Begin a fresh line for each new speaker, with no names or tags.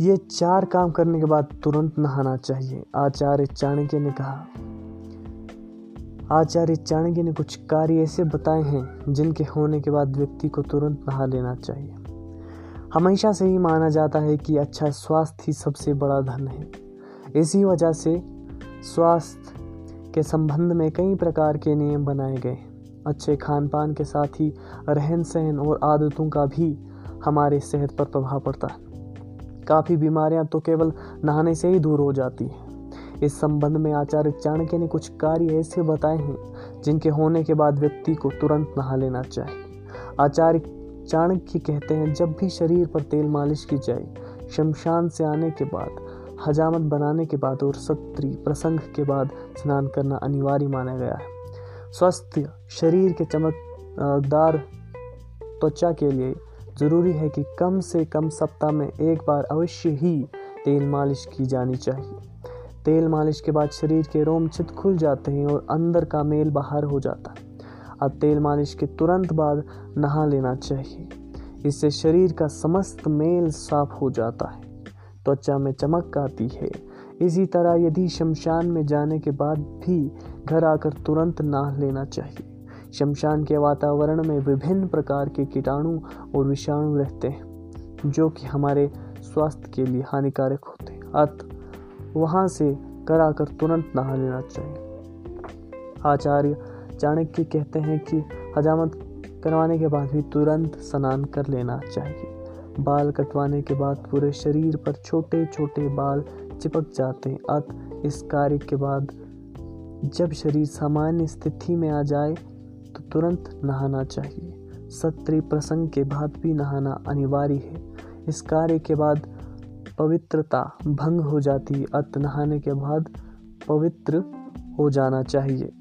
ये चार काम करने के बाद तुरंत नहाना चाहिए। आचार्य चाणक्य ने कहा, आचार्य चाणक्य ने कुछ कार्य ऐसे बताए हैं जिनके होने के बाद व्यक्ति को तुरंत नहा लेना चाहिए। हमेशा से ही माना जाता है कि अच्छा स्वास्थ्य ही सबसे बड़ा धन है। इसी वजह से स्वास्थ्य के संबंध में कई प्रकार के नियम बनाए गए अच्छे खान पान के साथ ही रहन सहन और आदतों का भी हमारे सेहत पर प्रभाव पड़ता है। काफ़ी बीमारियाँ तो केवल नहाने से ही दूर हो जाती हैं। इस संबंध में आचार्य चाणक्य ने कुछ कार्य ऐसे बताए हैं, जिनके होने के बाद व्यक्ति को तुरंत नहा लेना चाहिए। आचार्य चाणक्य कहते हैं, जब भी शरीर पर तेल मालिश की जाए, शमशान से आने के बाद, हजामत बनाने के बाद और सत्री प्रसंग के बाद स्नान करना अनिवार्य माना गया है। स्वस्थ शरीर के चमकदार त्वचा के लिए ज़रूरी है कि कम से कम सप्ताह में एक बार अवश्य ही तेल मालिश की जानी चाहिए। तेल मालिश के बाद शरीर के रोम चित खुल जाते हैं और अंदर का मेल बाहर हो जाता है। अब तेल मालिश के तुरंत बाद नहा लेना चाहिए। इससे शरीर का समस्त मेल साफ़ हो जाता है। त्वचा में चमक आती है। इसी तरह यदि शमशान में जाने के बाद भी घर आकर तुरंत नहा लेना चाहिए। शमशान के वातावरण में विभिन्न प्रकार के कीटाणु और विषाणु रहते हैं, जो कि हमारे स्वास्थ्य के लिए हानिकारक होते हैं। अतः, वहाँ से कर आकर तुरंत नहा लेना चाहिए। आचार्य चाणक्य कहते हैं कि हजामत करवाने के बाद भी तुरंत स्नान कर लेना चाहिए। बाल कटवाने के बाद पूरे शरीर पर छोटे छोटे बाल चिपक जाते हैं। अत, इस कार्य के बाद जब शरीर सामान्य स्थिति में आ जाए तो तुरंत नहाना चाहिए। सत्री प्रसंग के बाद भी नहाना अनिवार्य है। इस कार्य के बाद पवित्रता भंग हो जाती है। अत नहाने के बाद पवित्र हो जाना चाहिए।